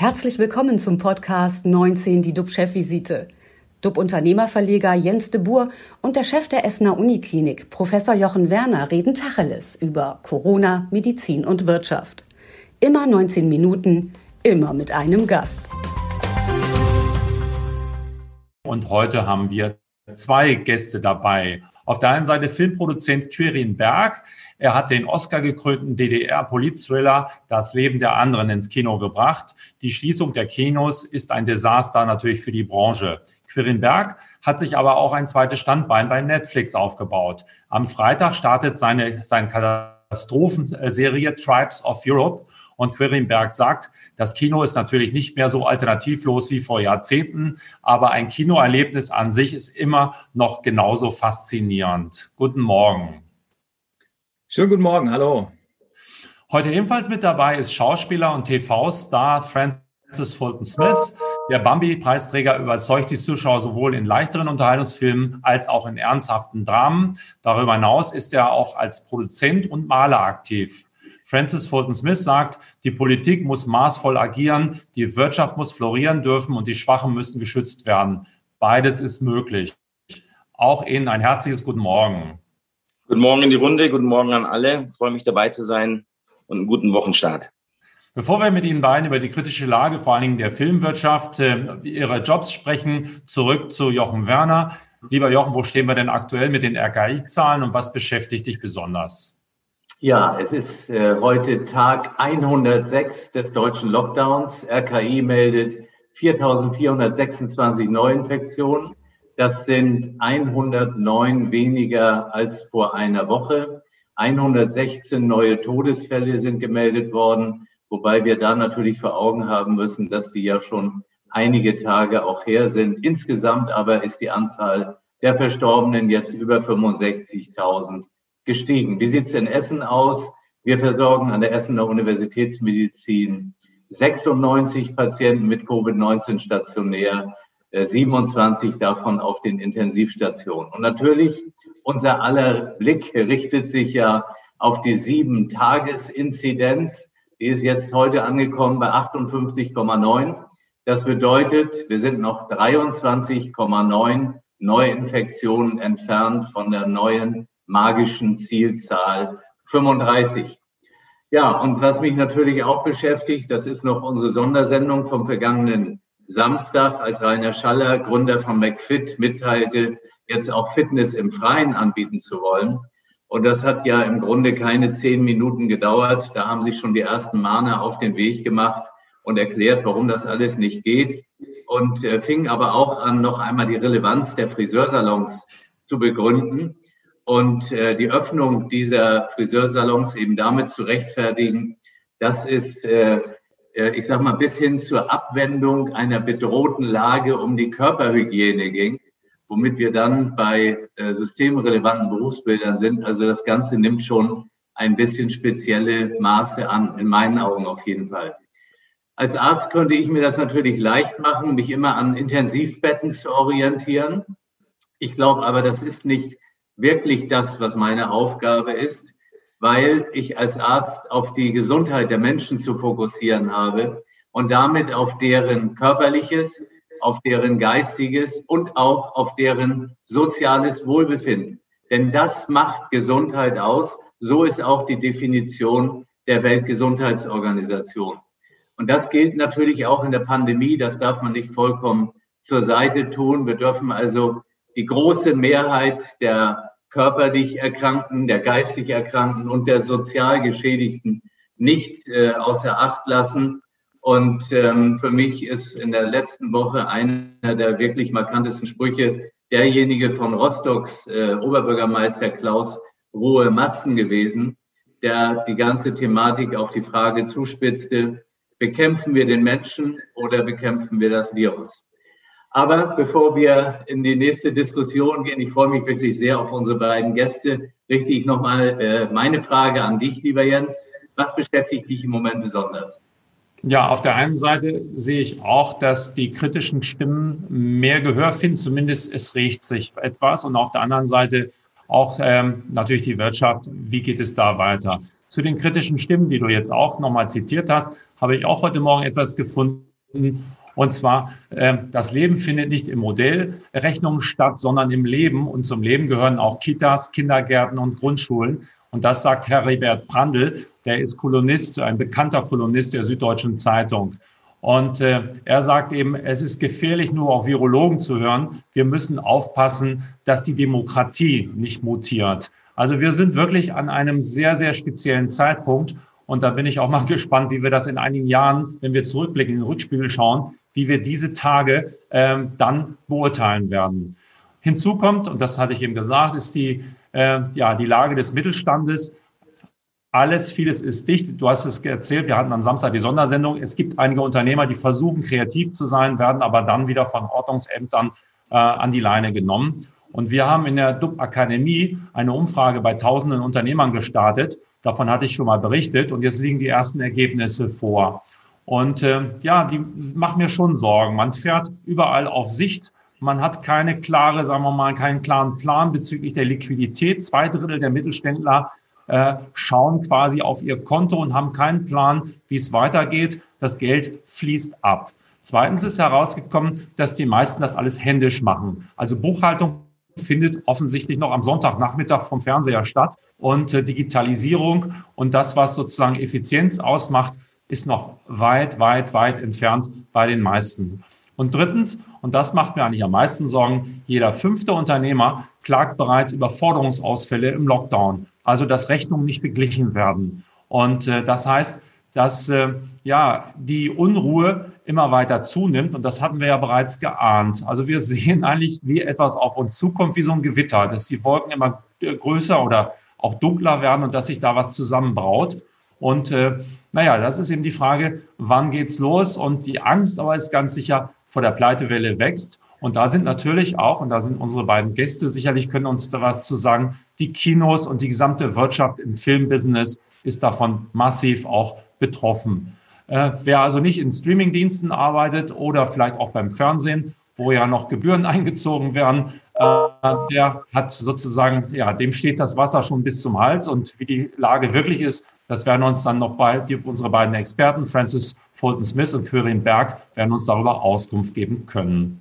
Herzlich willkommen zum Podcast 19, die DUB-Chefvisite. DUB-Unternehmerverleger Jens de Boer und der Chef der Essener Uniklinik, Professor Jochen Werner, reden Tacheles über Corona, Medizin und Wirtschaft. Immer 19 Minuten, immer mit einem Gast. Und heute haben wir zwei Gäste dabei. Auf der einen Seite Filmproduzent Quirin Berg. Er hat den Oscar-gekrönten DDR-Politthriller Das Leben der anderen ins Kino gebracht. Die Schließung der Kinos ist ein Desaster natürlich für die Branche. Quirin Berg hat sich aber auch ein zweites Standbein bei Netflix aufgebaut. Am Freitag startet seine, seine Katastrophenserie Tribes of Europe und Quirinberg sagt, das Kino ist natürlich nicht mehr so alternativlos wie vor Jahrzehnten, aber ein Kinoerlebnis an sich ist immer noch genauso faszinierend. Guten Morgen. Schönen guten Morgen, hallo. Heute ebenfalls mit dabei ist Schauspieler und TV-Star Francis Fulton Smith. Der Bambi-Preisträger überzeugt die Zuschauer sowohl in leichteren Unterhaltungsfilmen als auch in ernsthaften Dramen. Darüber hinaus ist er auch als Produzent und Maler aktiv. Francis Fulton Smith sagt, die Politik muss maßvoll agieren, die Wirtschaft muss florieren dürfen und die Schwachen müssen geschützt werden. Beides ist möglich. Auch Ihnen ein herzliches Guten Morgen. Guten Morgen in die Runde, guten Morgen an alle. Ich freue mich dabei zu sein und einen guten Wochenstart. Bevor wir mit Ihnen beiden über die kritische Lage, vor allen Dingen der Filmwirtschaft, äh, Ihre Jobs sprechen, zurück zu Jochen Werner. Lieber Jochen, wo stehen wir denn aktuell mit den RKI-Zahlen und was beschäftigt dich besonders? Ja, es ist äh, heute Tag 106 des deutschen Lockdowns. RKI meldet 4.426 Neuinfektionen. Das sind 109 weniger als vor einer Woche. 116 neue Todesfälle sind gemeldet worden, wobei wir da natürlich vor Augen haben müssen, dass die ja schon einige Tage auch her sind. Insgesamt aber ist die Anzahl der Verstorbenen jetzt über 65.000 gestiegen. Wie sieht es in Essen aus? Wir versorgen an der Essener Universitätsmedizin 96 Patienten mit Covid-19 stationär, 27 äh, davon auf den Intensivstationen. Und natürlich, unser aller Blick richtet sich ja auf die sieben Tagesinzidenz. Die ist jetzt heute angekommen bei 58,9. Das bedeutet, wir sind noch 23,9 Neuinfektionen entfernt von der neuen magischen Zielzahl 35. Ja, und was mich natürlich auch beschäftigt, das ist noch unsere Sondersendung vom vergangenen Samstag, als Rainer Schaller, Gründer von McFit, mitteilte, jetzt auch Fitness im Freien anbieten zu wollen. Und das hat ja im Grunde keine zehn Minuten gedauert. Da haben sich schon die ersten Mahner auf den Weg gemacht und erklärt, warum das alles nicht geht. Und äh, fing aber auch an, noch einmal die Relevanz der Friseursalons zu begründen und äh, die Öffnung dieser Friseursalons eben damit zu rechtfertigen, dass es, äh, äh, ich sag mal, bis hin zur Abwendung einer bedrohten Lage um die Körperhygiene ging, womit wir dann bei äh, systemrelevanten Berufsbildern sind. Also das Ganze nimmt schon ein bisschen spezielle Maße an, in meinen Augen auf jeden Fall. Als Arzt könnte ich mir das natürlich leicht machen, mich immer an Intensivbetten zu orientieren. Ich glaube aber, das ist nicht wirklich das, was meine Aufgabe ist, weil ich als Arzt auf die Gesundheit der Menschen zu fokussieren habe und damit auf deren körperliches, auf deren geistiges und auch auf deren soziales Wohlbefinden. Denn das macht Gesundheit aus. So ist auch die Definition der Weltgesundheitsorganisation. Und das gilt natürlich auch in der Pandemie. Das darf man nicht vollkommen zur Seite tun. Wir dürfen also die große Mehrheit der körperlich Erkrankten, der geistig Erkrankten und der sozial Geschädigten nicht äh, außer Acht lassen. Und ähm, für mich ist in der letzten Woche einer der wirklich markantesten Sprüche derjenige von Rostocks äh, Oberbürgermeister Klaus Ruhe Matzen gewesen, der die ganze Thematik auf die Frage zuspitzte, bekämpfen wir den Menschen oder bekämpfen wir das Virus? Aber bevor wir in die nächste Diskussion gehen, ich freue mich wirklich sehr auf unsere beiden Gäste, richte ich nochmal äh, meine Frage an dich, lieber Jens. Was beschäftigt dich im Moment besonders? Ja, auf der einen Seite sehe ich auch, dass die kritischen Stimmen mehr Gehör finden, zumindest es regt sich etwas. Und auf der anderen Seite auch ähm, natürlich die Wirtschaft. Wie geht es da weiter? Zu den kritischen Stimmen, die du jetzt auch nochmal zitiert hast, habe ich auch heute Morgen etwas gefunden Und zwar, äh, das Leben findet nicht im Modellrechnungen statt, sondern im Leben. Und zum Leben gehören auch Kitas, Kindergärten und Grundschulen. Und das sagt Heribert Brandl, der ist Kolumnist, ein bekannter Kolumnist der Süddeutschen Zeitung. Und äh, er sagt eben, es ist gefährlich, nur auf Virologen zu hören. Wir müssen aufpassen, dass die Demokratie nicht mutiert. Also wir sind wirklich an einem sehr, sehr speziellen Zeitpunkt. Und da bin ich auch mal gespannt, wie wir das in einigen Jahren, wenn wir zurückblicken, in den Rückspiegel schauen, wie wir diese Tage ähm, dann beurteilen werden. Hinzu kommt, und das hatte ich eben gesagt, ist die, äh, ja, die Lage des Mittelstandes. Alles, vieles ist dicht. Du hast es erzählt, wir hatten am Samstag die Sondersendung. Es gibt einige Unternehmer, die versuchen, kreativ zu sein, werden aber dann wieder von Ordnungsämtern äh, an die Leine genommen. Und wir haben in der DUB Akademie eine Umfrage bei tausenden Unternehmern gestartet. Davon hatte ich schon mal berichtet und jetzt liegen die ersten Ergebnisse vor. Und äh, ja, die machen mir schon Sorgen. Man fährt überall auf Sicht. Man hat keine klare, sagen wir mal, keinen klaren Plan bezüglich der Liquidität. Zwei Drittel der Mittelständler äh, schauen quasi auf ihr Konto und haben keinen Plan, wie es weitergeht. Das Geld fließt ab. Zweitens ist herausgekommen, dass die meisten das alles händisch machen. Also Buchhaltung findet offensichtlich noch am Sonntagnachmittag vom Fernseher statt. Und äh, Digitalisierung und das, was sozusagen Effizienz ausmacht, ist noch weit, weit, weit entfernt bei den meisten. Und drittens, und das macht mir eigentlich am meisten Sorgen, jeder fünfte Unternehmer klagt bereits über Forderungsausfälle im Lockdown, also dass Rechnungen nicht beglichen werden. Und äh, das heißt, dass äh, ja die Unruhe immer weiter zunimmt und das hatten wir ja bereits geahnt. Also wir sehen eigentlich, wie etwas auf uns zukommt, wie so ein Gewitter, dass die Wolken immer größer oder auch dunkler werden und dass sich da was zusammenbraut. Und äh, naja, das ist eben die Frage, wann geht's los? Und die Angst aber ist ganz sicher vor der Pleitewelle wächst. Und da sind natürlich auch, und da sind unsere beiden Gäste sicherlich, können uns da was zu sagen, die Kinos und die gesamte Wirtschaft im Filmbusiness ist davon massiv auch betroffen. Äh, wer also nicht in Streamingdiensten arbeitet oder vielleicht auch beim Fernsehen, wo ja noch Gebühren eingezogen werden, der hat sozusagen, ja, dem steht das Wasser schon bis zum Hals. Und wie die Lage wirklich ist, das werden uns dann noch die, unsere beiden Experten, Francis Fulton Smith und Kyrin Berg, werden uns darüber Auskunft geben können.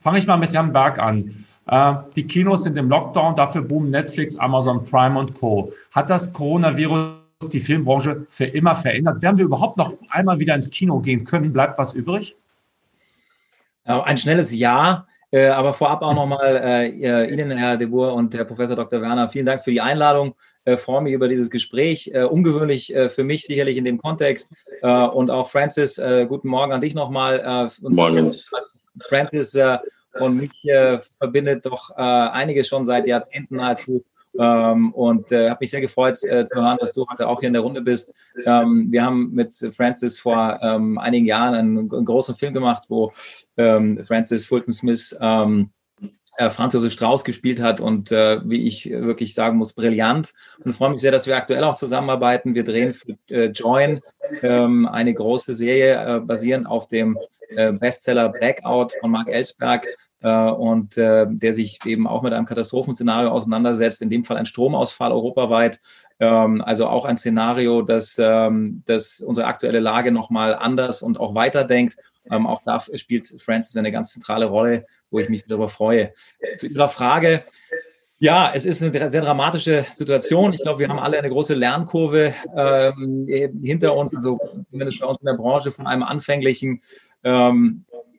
Fange ich mal mit Herrn Berg an. Äh, die Kinos sind im Lockdown, dafür boomen Netflix, Amazon Prime und Co. Hat das Coronavirus die Filmbranche für immer verändert? Werden wir überhaupt noch einmal wieder ins Kino gehen können? Bleibt was übrig? Ein schnelles Ja. Äh, aber vorab auch nochmal äh, Ihnen, Herr De Boer und Herr Professor Dr. Werner, vielen Dank für die Einladung. Äh, freue mich über dieses Gespräch. Äh, ungewöhnlich äh, für mich sicherlich in dem Kontext. Äh, und auch Francis, äh, guten Morgen an dich nochmal. Äh, Morgen. Francis und mich verbindet doch einiges schon seit Jahrzehnten als ähm, und äh, habe mich sehr gefreut äh, zu hören, dass du heute auch hier in der Runde bist. Ähm, wir haben mit Francis vor ähm, einigen Jahren einen, einen, großen Film gemacht, wo ähm, Francis Fulton Smith ähm, äh, Franz Josef Strauß gespielt hat und äh, wie ich wirklich sagen muss, brillant. Und freue mich sehr, dass wir aktuell auch zusammenarbeiten. Wir drehen für äh, Join ähm, eine große Serie äh, basierend auf dem äh, Bestseller Blackout von Mark Ellsberg und äh, der sich eben auch mit einem Katastrophenszenario auseinandersetzt, in dem Fall ein Stromausfall europaweit. Ähm, also auch ein Szenario, das, ähm, das unsere aktuelle Lage nochmal anders und auch weiterdenkt. Ähm, auch da spielt Francis eine ganz zentrale Rolle, wo ich mich darüber freue. Zu Ihrer Frage, ja, es ist eine sehr dramatische Situation. Ich glaube, wir haben alle eine große Lernkurve ähm, hinter uns, also zumindest bei uns in der Branche, von einem anfänglichen ähm, äh,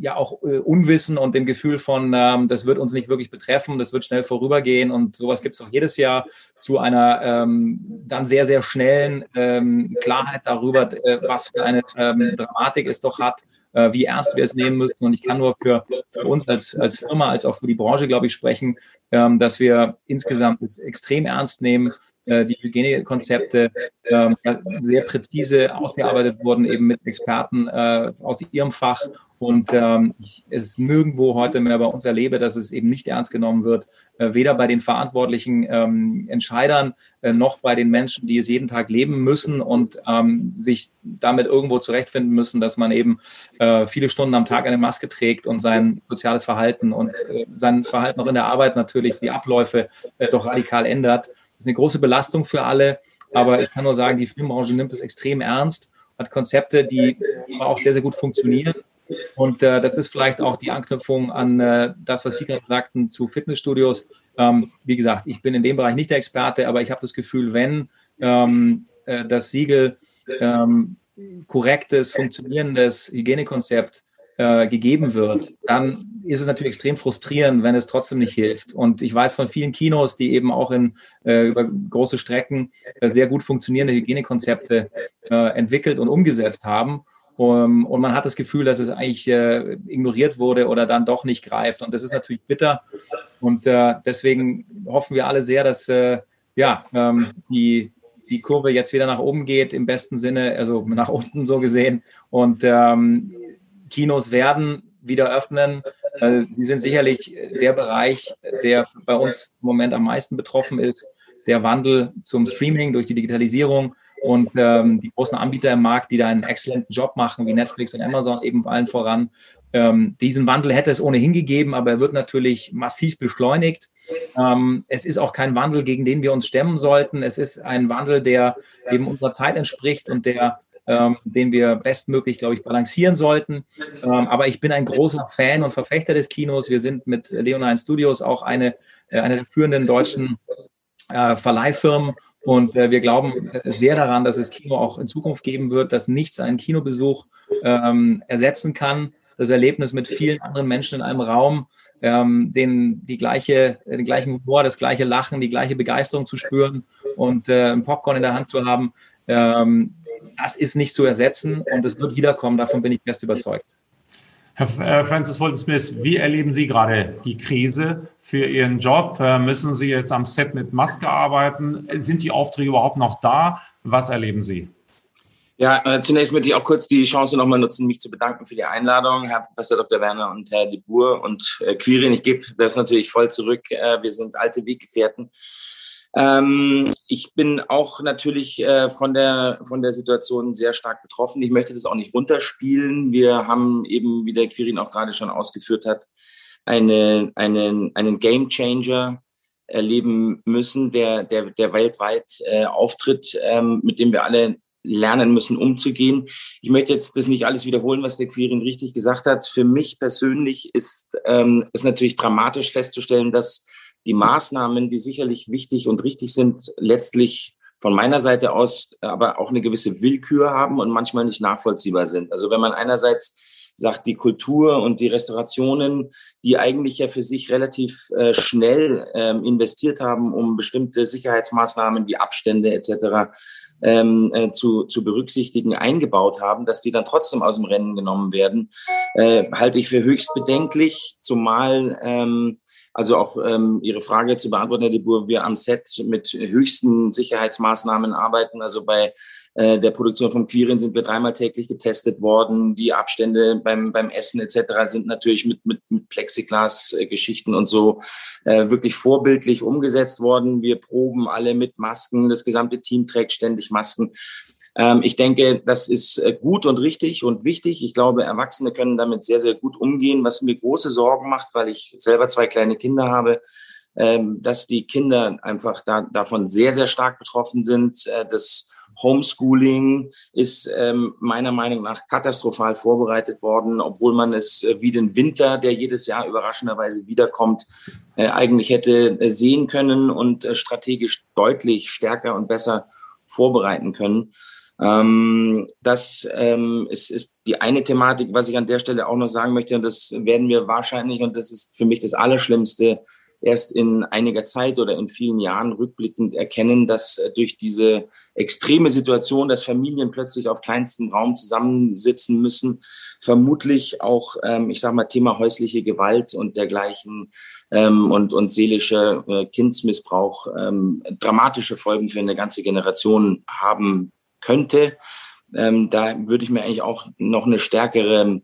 ja auch äh, Unwissen und dem Gefühl von, ähm, das wird uns nicht wirklich betreffen, das wird schnell vorübergehen und sowas gibt es auch jedes Jahr zu einer ähm, dann sehr, sehr schnellen ähm, Klarheit darüber, äh, was für eine ähm, Dramatik es doch hat, äh, wie ernst wir es nehmen müssen. Und ich kann nur für, für uns als, als Firma, als auch für die Branche, glaube ich, sprechen, ähm, dass wir insgesamt es extrem ernst nehmen, äh, die Hygienekonzepte ähm, sehr präzise ausgearbeitet wurden, eben mit Experten äh, aus ihrem Fach und ähm, es nirgendwo heute mehr bei uns erlebe, dass es eben nicht ernst genommen wird, äh, weder bei den verantwortlichen ähm, Entscheidern äh, noch bei den Menschen, die es jeden Tag leben müssen und ähm, sich damit irgendwo zurechtfinden müssen, dass man eben äh, viele Stunden am Tag eine Maske trägt und sein soziales Verhalten und äh, sein Verhalten auch in der Arbeit natürlich die Abläufe äh, doch radikal ändert. Das ist eine große Belastung für alle, aber ich kann nur sagen, die Filmbranche nimmt es extrem ernst hat Konzepte, die auch sehr, sehr gut funktionieren. Und äh, das ist vielleicht auch die Anknüpfung an äh, das, was Sie gerade sagten zu Fitnessstudios. Ähm, wie gesagt, ich bin in dem Bereich nicht der Experte, aber ich habe das Gefühl, wenn ähm, äh, das Siegel ähm, korrektes, funktionierendes Hygienekonzept äh, gegeben wird, dann ist es natürlich extrem frustrierend, wenn es trotzdem nicht hilft. Und ich weiß von vielen Kinos, die eben auch in, äh, über große Strecken äh, sehr gut funktionierende Hygienekonzepte äh, entwickelt und umgesetzt haben. Um, und man hat das Gefühl, dass es eigentlich äh, ignoriert wurde oder dann doch nicht greift. Und das ist natürlich bitter. Und äh, deswegen hoffen wir alle sehr, dass ja, ähm, die, die Kurve jetzt wieder nach oben geht, im besten Sinne, also nach unten so gesehen. Und ähm, Kinos werden wieder öffnen. Äh, die sind sicherlich der Bereich, der bei uns im Moment am meisten betroffen ist. Der Wandel zum Streaming durch die Digitalisierung und ähm, die großen Anbieter im Markt, die da einen exzellenten Job machen, wie Netflix und Amazon eben allen voran. Ähm, diesen Wandel hätte es ohnehin gegeben, aber er wird natürlich massiv beschleunigt. Ähm, es ist auch kein Wandel, gegen den wir uns stemmen sollten. Es ist ein Wandel, der eben unserer Zeit entspricht und der ähm, den wir bestmöglich, glaube ich, balancieren sollten. Ähm, aber ich bin ein großer Fan und Verfechter des Kinos. Wir sind mit Leonine Studios auch eine, äh, eine der führenden deutschen äh, Verleihfirmen. Und äh, wir glauben sehr daran, dass es Kino auch in Zukunft geben wird, dass nichts einen Kinobesuch ähm, ersetzen kann. Das Erlebnis mit vielen anderen Menschen in einem Raum, ähm, den, die gleiche, den gleichen Humor, das gleiche Lachen, die gleiche Begeisterung zu spüren und äh, ein Popcorn in der Hand zu haben. Ähm, das ist nicht zu ersetzen und es wird wiederkommen, davon bin ich fest überzeugt. Herr Francis Fulton Smith, wie erleben Sie gerade die Krise für Ihren Job? Äh, müssen Sie jetzt am Set mit Maske arbeiten? Sind die Aufträge überhaupt noch da? Was erleben Sie? Ja, äh, zunächst möchte ich auch kurz die Chance nochmal nutzen, mich zu bedanken für die Einladung, Herr Professor Dr. Werner und Herr De Boer und äh, Quirin. Ich gebe das natürlich voll zurück. Äh, wir sind alte Weggefährten. Ähm, ich bin auch natürlich äh, von, der, von der Situation sehr stark betroffen. Ich möchte das auch nicht runterspielen. Wir haben eben, wie der Quirin auch gerade schon ausgeführt hat, eine, einen, einen Game Changer erleben müssen, der, der, der weltweit äh, auftritt, ähm, mit dem wir alle lernen müssen, umzugehen. Ich möchte jetzt das nicht alles wiederholen, was der Quirin richtig gesagt hat. Für mich persönlich ist ähm, es natürlich dramatisch festzustellen, dass die Maßnahmen, die sicherlich wichtig und richtig sind, letztlich von meiner Seite aus aber auch eine gewisse Willkür haben und manchmal nicht nachvollziehbar sind. Also wenn man einerseits sagt, die Kultur und die Restaurationen, die eigentlich ja für sich relativ äh, schnell ähm, investiert haben, um bestimmte Sicherheitsmaßnahmen wie Abstände etc. Ähm, äh, zu, zu berücksichtigen, eingebaut haben, dass die dann trotzdem aus dem Rennen genommen werden, äh, halte ich für höchst bedenklich, zumal ähm, also auch ähm, Ihre Frage zu beantworten, Herr de Boer, wir am Set mit höchsten Sicherheitsmaßnahmen arbeiten. Also bei äh, der Produktion von Quirin sind wir dreimal täglich getestet worden. Die Abstände beim, beim Essen etc. sind natürlich mit, mit, mit Plexiglas-Geschichten und so äh, wirklich vorbildlich umgesetzt worden. Wir proben alle mit Masken. Das gesamte Team trägt ständig Masken. Ähm, ich denke, das ist äh, gut und richtig und wichtig. Ich glaube, Erwachsene können damit sehr, sehr gut umgehen. Was mir große Sorgen macht, weil ich selber zwei kleine Kinder habe, ähm, dass die Kinder einfach da, davon sehr, sehr stark betroffen sind. Äh, das Homeschooling ist ähm, meiner Meinung nach katastrophal vorbereitet worden, obwohl man es äh, wie den Winter, der jedes Jahr überraschenderweise wiederkommt, eigentlich hätte sehen können und strategisch deutlich stärker und besser vorbereiten können. Ähm, das ähm, ist, ist die eine Thematik, was ich an der Stelle auch noch sagen möchte, und das werden wir wahrscheinlich, und das ist für mich das Allerschlimmste, erst in einiger Zeit oder in vielen Jahren rückblickend erkennen, dass äh, durch diese extreme Situation, dass Familien plötzlich auf kleinstem Raum zusammensitzen müssen, vermutlich auch, ähm, ich sage mal, Thema häusliche Gewalt und dergleichen ähm, und, und seelische äh, Kindsmissbrauch ähm, dramatische Folgen für eine ganze Generation haben könnte. Ähm, da würde ich mir eigentlich auch noch eine stärkere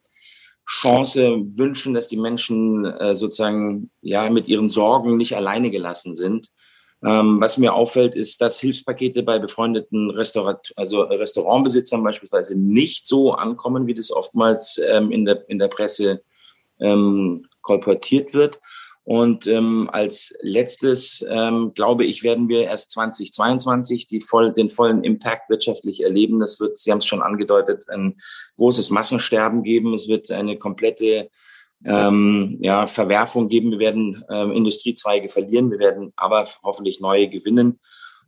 Chance wünschen, dass die Menschen äh, sozusagen ja mit ihren Sorgen nicht alleine gelassen sind. Ähm, was mir auffällt, ist, dass Hilfspakete bei befreundeten Restaurat also Restaurantbesitzern beispielsweise nicht so ankommen, wie das oftmals ähm, in, der, in der Presse ähm, kolportiert wird. Und ähm, als letztes, ähm, glaube ich, werden wir erst 2022 die voll, den vollen Impact wirtschaftlich erleben. Das wird, Sie haben es schon angedeutet, ein großes Massensterben geben. Es wird eine komplette ähm, ja, Verwerfung geben. Wir werden ähm, Industriezweige verlieren, wir werden aber hoffentlich neue gewinnen.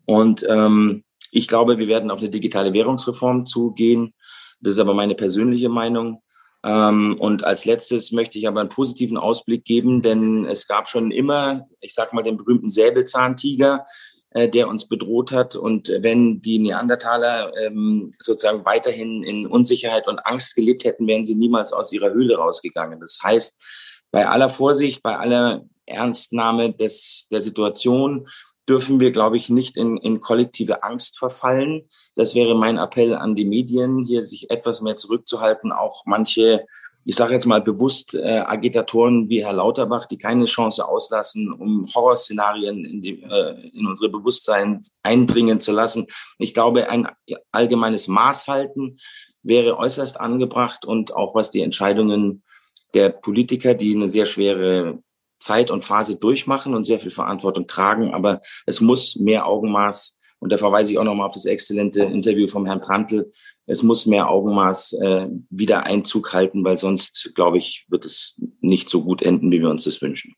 Und ähm, ich glaube, wir werden auf eine digitale Währungsreform zugehen. Das ist aber meine persönliche Meinung. Ähm, und als letztes möchte ich aber einen positiven Ausblick geben, denn es gab schon immer, ich sage mal, den berühmten Säbelzahntiger, äh, der uns bedroht hat. Und wenn die Neandertaler ähm, sozusagen weiterhin in Unsicherheit und Angst gelebt hätten, wären sie niemals aus ihrer Höhle rausgegangen. Das heißt, bei aller Vorsicht, bei aller Ernstnahme des, der Situation dürfen wir, glaube ich, nicht in, in kollektive Angst verfallen. Das wäre mein Appell an die Medien, hier sich etwas mehr zurückzuhalten, auch manche ich sage jetzt mal bewusst äh, Agitatoren wie Herr Lauterbach, die keine Chance auslassen, um Horrorszenarien in, die, äh, in unsere Bewusstsein eindringen zu lassen. Ich glaube, ein allgemeines Maßhalten wäre äußerst angebracht und auch was die Entscheidungen der Politiker, die eine sehr schwere Zeit und Phase durchmachen und sehr viel Verantwortung tragen. Aber es muss mehr Augenmaß, und da verweise ich auch nochmal auf das exzellente Interview vom Herrn Prantl, es muss mehr Augenmaß äh, wieder Einzug halten, weil sonst, glaube ich, wird es nicht so gut enden, wie wir uns das wünschen.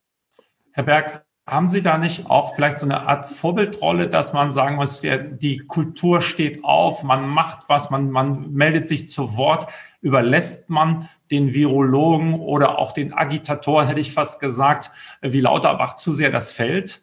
Herr Berg, haben Sie da nicht auch vielleicht so eine Art Vorbildrolle, dass man sagen muss, ja, die Kultur steht auf, man macht was, man, man meldet sich zu Wort, überlässt man den Virologen oder auch den Agitatoren, hätte ich fast gesagt, wie Lauterbach zu sehr das Feld?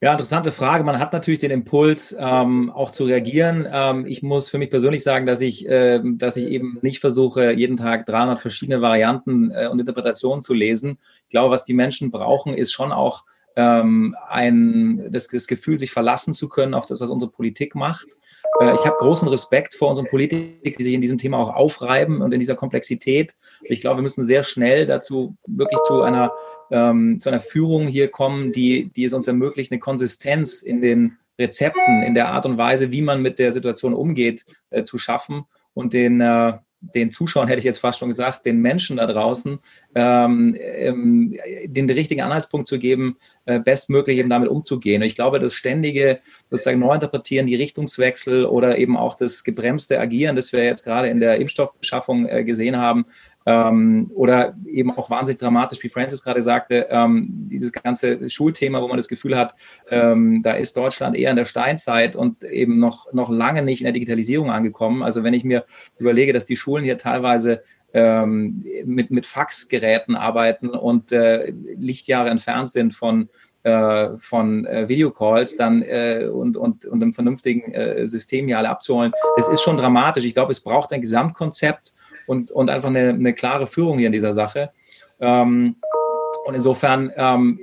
Ja, interessante Frage. Man hat natürlich den Impuls, ähm, auch zu reagieren. Ähm, ich muss für mich persönlich sagen, dass ich, äh, dass ich eben nicht versuche, jeden Tag 300 verschiedene Varianten äh, und Interpretationen zu lesen. Ich glaube, was die Menschen brauchen, ist schon auch ähm, ein, das, das Gefühl, sich verlassen zu können auf das, was unsere Politik macht. Äh, ich habe großen Respekt vor unseren Politikern, die sich in diesem Thema auch aufreiben und in dieser Komplexität. Ich glaube, wir müssen sehr schnell dazu wirklich zu einer, ähm, zu einer Führung hier kommen, die, die es uns ermöglicht, eine Konsistenz in den Rezepten, in der Art und Weise, wie man mit der Situation umgeht, äh, zu schaffen und den, äh, den Zuschauern, hätte ich jetzt fast schon gesagt, den Menschen da draußen, ähm, ähm, den richtigen Anhaltspunkt zu geben, äh, bestmöglich eben damit umzugehen. Und ich glaube, das ständige sozusagen Neuinterpretieren, die Richtungswechsel oder eben auch das gebremste Agieren, das wir jetzt gerade in der Impfstoffbeschaffung äh, gesehen haben, ähm, oder eben auch wahnsinnig dramatisch, wie Francis gerade sagte, ähm, dieses ganze Schulthema, wo man das Gefühl hat, ähm, da ist Deutschland eher in der Steinzeit und eben noch, noch lange nicht in der Digitalisierung angekommen. Also wenn ich mir überlege, dass die Schulen hier teilweise ähm, mit, mit Faxgeräten arbeiten und äh, Lichtjahre entfernt sind von äh, von äh, Videocalls dann äh, und, und, und einem vernünftigen äh, System hier alle abzuholen. Das ist schon dramatisch. Ich glaube, es braucht ein Gesamtkonzept und, und einfach eine, eine klare Führung hier in dieser Sache. Ähm, und insofern ähm,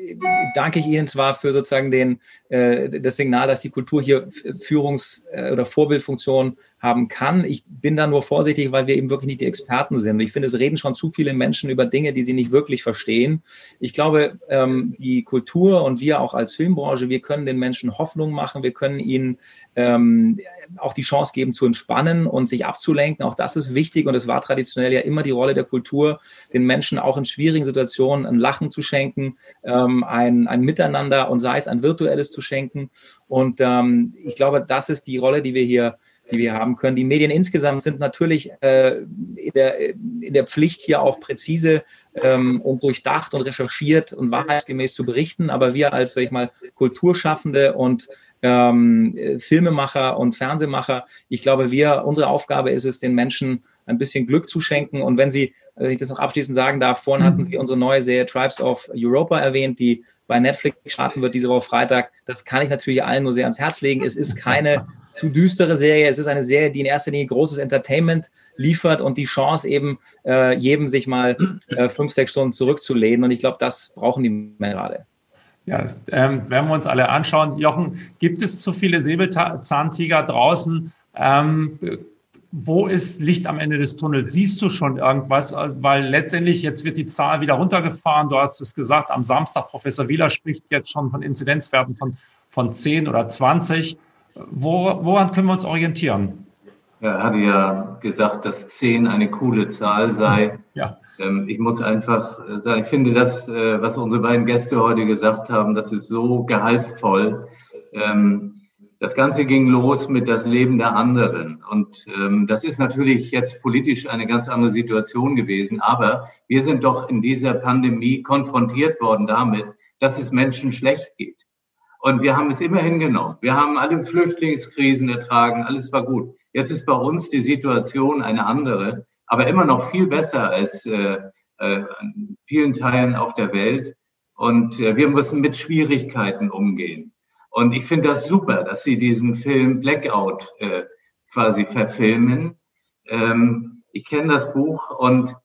danke ich Ihnen zwar für sozusagen den, äh, das Signal, dass die Kultur hier Führungs- äh, oder Vorbildfunktion haben kann. Ich bin da nur vorsichtig, weil wir eben wirklich nicht die Experten sind. Ich finde, es reden schon zu viele Menschen über Dinge, die sie nicht wirklich verstehen. Ich glaube, ähm, die Kultur und wir auch als Filmbranche, wir können den Menschen Hoffnung machen. Wir können ihnen ähm, auch die Chance geben, zu entspannen und sich abzulenken. Auch das ist wichtig und es war traditionell ja immer die Rolle der Kultur, den Menschen auch in schwierigen Situationen ein Lachen zu schenken, ähm, ein, ein Miteinander und sei es ein virtuelles zu schenken. Und ich glaube, das ist die Rolle, die wir hier die wir haben können. Die Medien insgesamt sind natürlich äh, in, der, in der Pflicht, hier auch präzise ähm, und durchdacht und recherchiert und wahrheitsgemäß zu berichten. Aber wir als, sag ich mal, Kulturschaffende und ähm, Filmemacher und Fernsehmacher, ich glaube, wir, unsere Aufgabe ist es, den Menschen ein bisschen Glück zu schenken. Und wenn Sie, wenn ich das noch abschließend sagen darf, vorhin hatten Sie unsere neue Serie Tribes of Europa erwähnt, die bei Netflix starten wird diese Woche Freitag. Das kann ich natürlich allen nur sehr ans Herz legen. Es ist keine zu düstere Serie. Es ist eine Serie, die in erster Linie großes Entertainment liefert und die Chance eben, äh, jedem sich mal äh, fünf, sechs Stunden zurückzulehnen. Und ich glaube, das brauchen die Männer gerade. Ja, das ähm, werden wir uns alle anschauen. Jochen, gibt es zu viele Säbelzahntiger draußen? Ähm, wo ist Licht am Ende des Tunnels? Siehst du schon irgendwas? Weil letztendlich jetzt wird die Zahl wieder runtergefahren. Du hast es gesagt, am Samstag, Professor Wieler spricht jetzt schon von Inzidenzwerten von, von 10 oder 20. Wo, woran können wir uns orientieren? Er hatte ja gesagt, dass zehn eine coole Zahl sei. Ja. Ähm, ich muss einfach sagen, ich finde das, äh, was unsere beiden Gäste heute gesagt haben, das ist so gehaltvoll. Ähm, das Ganze ging los mit das Leben der anderen. Und ähm, das ist natürlich jetzt politisch eine ganz andere Situation gewesen. Aber wir sind doch in dieser Pandemie konfrontiert worden damit, dass es Menschen schlecht geht. Und wir haben es immer hingenommen. Wir haben alle Flüchtlingskrisen ertragen. Alles war gut. Jetzt ist bei uns die Situation eine andere, aber immer noch viel besser als äh, äh, in vielen Teilen auf der Welt. Und äh, wir müssen mit Schwierigkeiten umgehen. Und ich finde das super, dass Sie diesen Film Blackout äh, quasi verfilmen. Ähm, ich kenne das Buch und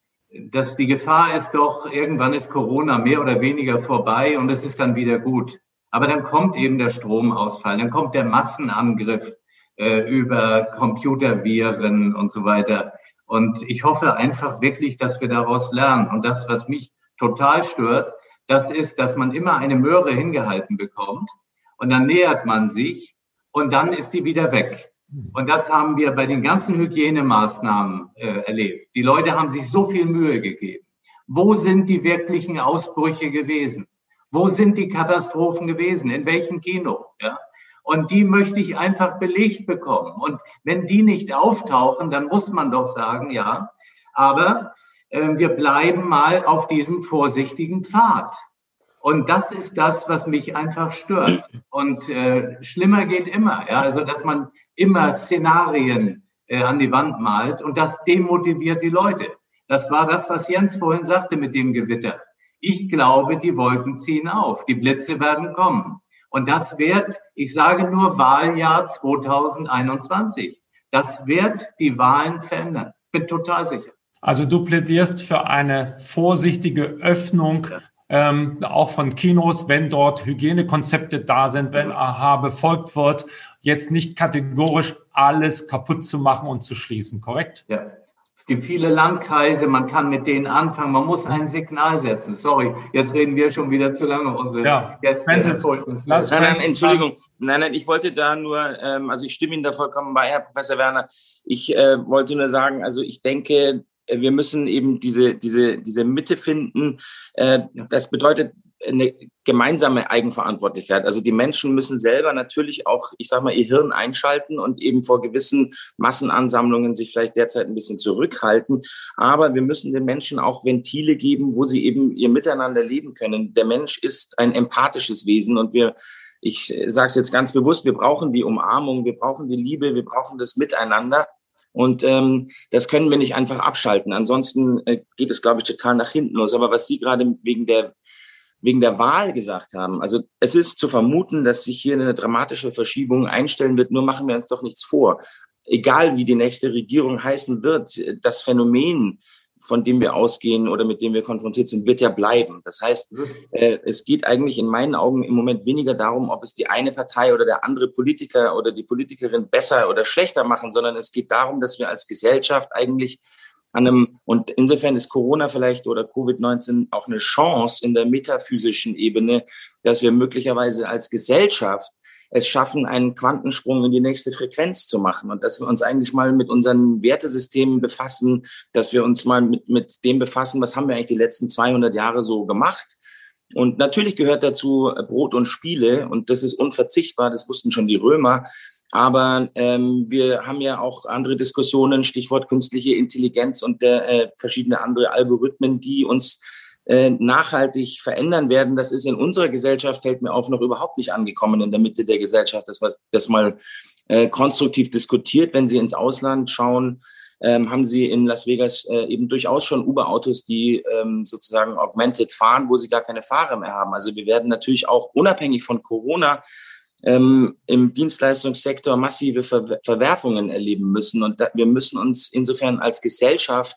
dass die Gefahr ist doch, irgendwann ist Corona mehr oder weniger vorbei und es ist dann wieder gut. Aber dann kommt eben der Stromausfall, dann kommt der Massenangriff äh, über Computerviren und so weiter. Und ich hoffe einfach wirklich, dass wir daraus lernen. Und das, was mich total stört, das ist, dass man immer eine Möhre hingehalten bekommt und dann nähert man sich und dann ist die wieder weg. Und das haben wir bei den ganzen Hygienemaßnahmen äh, erlebt. Die Leute haben sich so viel Mühe gegeben. Wo sind die wirklichen Ausbrüche gewesen? Wo sind die Katastrophen gewesen? In welchem Kino? Ja? Und die möchte ich einfach belegt bekommen. Und wenn die nicht auftauchen, dann muss man doch sagen, ja, aber äh, wir bleiben mal auf diesem vorsichtigen Pfad. Und das ist das, was mich einfach stört. Und äh, schlimmer geht immer. Ja? Also, dass man immer Szenarien äh, an die Wand malt und das demotiviert die Leute. Das war das, was Jens vorhin sagte mit dem Gewitter. Ich glaube, die Wolken ziehen auf, die Blitze werden kommen. Und das wird, ich sage nur Wahljahr 2021. Das wird die Wahlen verändern. Bin total sicher. Also du plädierst für eine vorsichtige Öffnung ja. ähm, auch von Kinos, wenn dort Hygienekonzepte da sind, wenn AHA befolgt wird, jetzt nicht kategorisch alles kaputt zu machen und zu schließen, korrekt? Ja, gibt viele Landkreise, man kann mit denen anfangen, man muss ein Signal setzen. Sorry, jetzt reden wir schon wieder zu lange. Unsere ja. Gäste uns nein, nein, Entschuldigung. Nein, nein, ich wollte da nur, ähm, also ich stimme Ihnen da vollkommen bei, Herr Professor Werner. Ich äh, wollte nur sagen, also ich denke, wir müssen eben diese, diese, diese Mitte finden. Äh, das bedeutet eine gemeinsame Eigenverantwortlichkeit. Also die Menschen müssen selber natürlich auch, ich sage mal, ihr Hirn einschalten und eben vor gewissen Massenansammlungen sich vielleicht derzeit ein bisschen zurückhalten. Aber wir müssen den Menschen auch Ventile geben, wo sie eben ihr Miteinander leben können. Der Mensch ist ein empathisches Wesen und wir ich sage es jetzt ganz bewusst, wir brauchen die Umarmung, wir brauchen die Liebe, wir brauchen das Miteinander. Und ähm, das können wir nicht einfach abschalten. Ansonsten äh, geht es, glaube ich, total nach hinten los. Aber was Sie gerade wegen der wegen der Wahl gesagt haben. Also es ist zu vermuten, dass sich hier eine dramatische Verschiebung einstellen wird. Nur machen wir uns doch nichts vor. Egal wie die nächste Regierung heißen wird, das Phänomen von dem wir ausgehen oder mit dem wir konfrontiert sind, wird ja bleiben. Das heißt, mhm. äh, es geht eigentlich in meinen Augen im Moment weniger darum, ob es die eine Partei oder der andere Politiker oder die Politikerin besser oder schlechter machen, sondern es geht darum, dass wir als Gesellschaft eigentlich an einem, und insofern ist Corona vielleicht oder Covid-19 auch eine Chance in der metaphysischen Ebene, dass wir möglicherweise als Gesellschaft es schaffen, einen Quantensprung in die nächste Frequenz zu machen und dass wir uns eigentlich mal mit unseren Wertesystemen befassen, dass wir uns mal mit, mit dem befassen, was haben wir eigentlich die letzten 200 Jahre so gemacht. Und natürlich gehört dazu Brot und Spiele und das ist unverzichtbar, das wussten schon die Römer. Aber ähm, wir haben ja auch andere Diskussionen, Stichwort künstliche Intelligenz und äh, verschiedene andere Algorithmen, die uns äh, nachhaltig verändern werden, das ist in unserer Gesellschaft, fällt mir auf, noch überhaupt nicht angekommen in der Mitte der Gesellschaft, dass man das mal äh, konstruktiv diskutiert. Wenn Sie ins Ausland schauen, ähm, haben Sie in Las Vegas äh, eben durchaus schon Uber-Autos, die ähm, sozusagen augmented fahren, wo Sie gar keine Fahrer mehr haben. Also wir werden natürlich auch unabhängig von Corona ähm, im Dienstleistungssektor massive Ver Verwerfungen erleben müssen. Und da, wir müssen uns insofern als Gesellschaft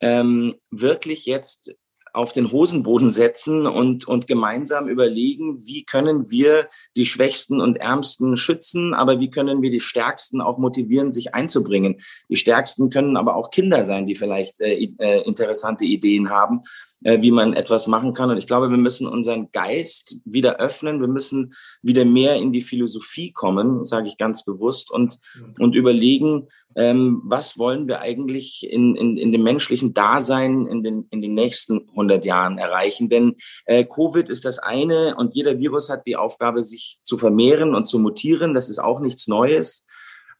ähm, wirklich jetzt auf den Hosenboden setzen und, und gemeinsam überlegen, wie können wir die Schwächsten und Ärmsten schützen, aber wie können wir die Stärksten auch motivieren, sich einzubringen. Die Stärksten können aber auch Kinder sein, die vielleicht äh, äh, interessante Ideen haben, äh, wie man etwas machen kann. Und ich glaube, wir müssen unseren Geist wieder öffnen. Wir müssen wieder mehr in die Philosophie kommen, sage ich ganz bewusst, und, und überlegen, ähm, was wollen wir eigentlich in, in, in dem menschlichen Dasein in den, in den nächsten 100 Jahren erreichen. Denn äh, Covid ist das eine und jeder Virus hat die Aufgabe, sich zu vermehren und zu mutieren. Das ist auch nichts Neues.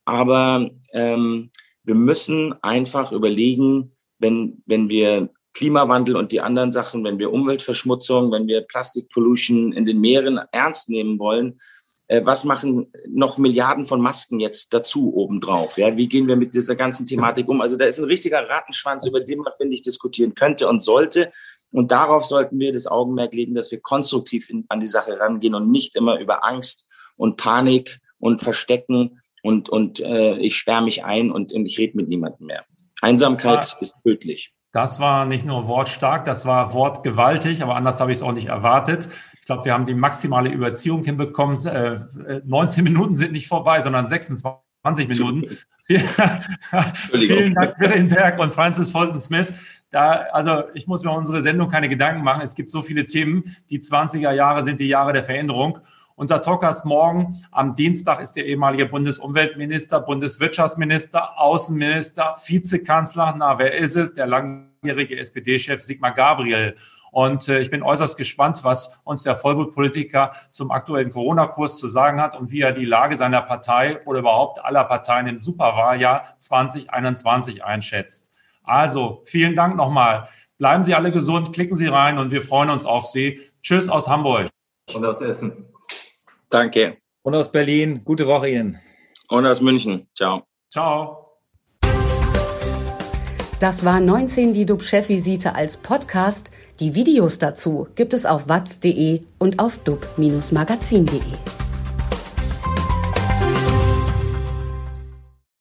Aber ähm, wir müssen einfach überlegen, wenn, wenn wir Klimawandel und die anderen Sachen, wenn wir Umweltverschmutzung, wenn wir Plastic Pollution in den Meeren ernst nehmen wollen, äh, was machen noch Milliarden von Masken jetzt dazu obendrauf? Ja, wie gehen wir mit dieser ganzen Thematik um? Also da ist ein richtiger Rattenschwanz, über den man, finde ich, diskutieren könnte und sollte. Und darauf sollten wir das Augenmerk legen, dass wir konstruktiv in, an die Sache rangehen und nicht immer über Angst und Panik und Verstecken und, und äh, ich sperre mich ein und, und ich rede mit niemandem mehr. Einsamkeit ja. ist tödlich. Das war nicht nur wortstark, das war wortgewaltig, aber anders habe ich es auch nicht erwartet. Ich glaube, wir haben die maximale Überziehung hinbekommen. Äh, 19 Minuten sind nicht vorbei, sondern 26 Minuten. Vielen Dank, Berg und Francis Fulton Smith. Da, also ich muss mir unsere Sendung keine Gedanken machen. Es gibt so viele Themen. Die 20er Jahre sind die Jahre der Veränderung. Unser Talkers morgen am Dienstag ist der ehemalige Bundesumweltminister, Bundeswirtschaftsminister, Außenminister, Vizekanzler. Na, wer ist es? Der langjährige SPD-Chef Sigmar Gabriel. Und äh, ich bin äußerst gespannt, was uns der Vollblutpolitiker zum aktuellen Corona-Kurs zu sagen hat und wie er die Lage seiner Partei oder überhaupt aller Parteien im Superwahljahr 2021 einschätzt. Also vielen Dank nochmal. Bleiben Sie alle gesund, klicken Sie rein und wir freuen uns auf Sie. Tschüss aus Hamburg. Und aus Essen. Danke. Und aus Berlin, gute Woche Ihnen. Und aus München. Ciao. Ciao. Das war 19 die DUB-Chefvisite als Podcast. Die Videos dazu gibt es auf watz.de und auf dub-magazin.de.